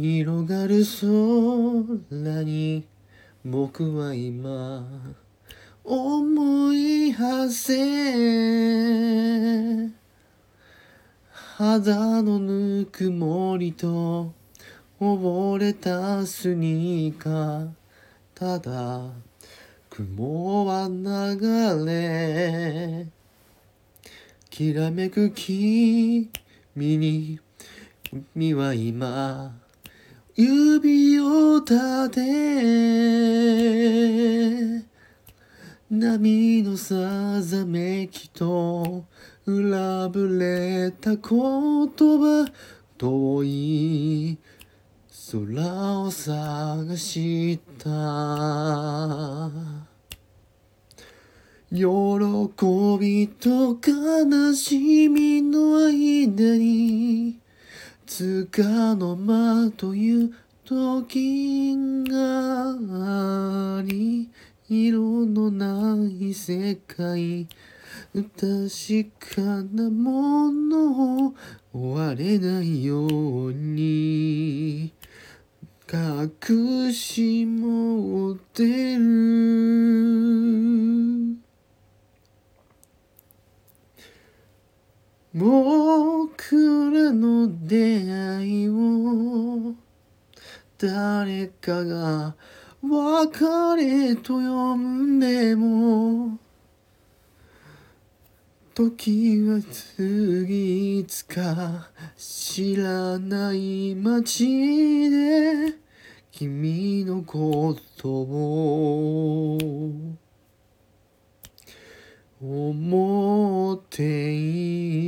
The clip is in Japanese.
広がる空に僕は今思い馳せ肌のぬくもりと溺れたスニーカー。ただ雲は流れきらめく君に海は今指を立て波のさざめきと裏ぶれた言葉遠い空を探した。喜びと悲しみの間つかの間という時があり色のない世界確かなものを追われないように。隠し持ってる。僕の出会いを誰かが別れと呼んでも時は次いつか知らない街で君のことを思っている。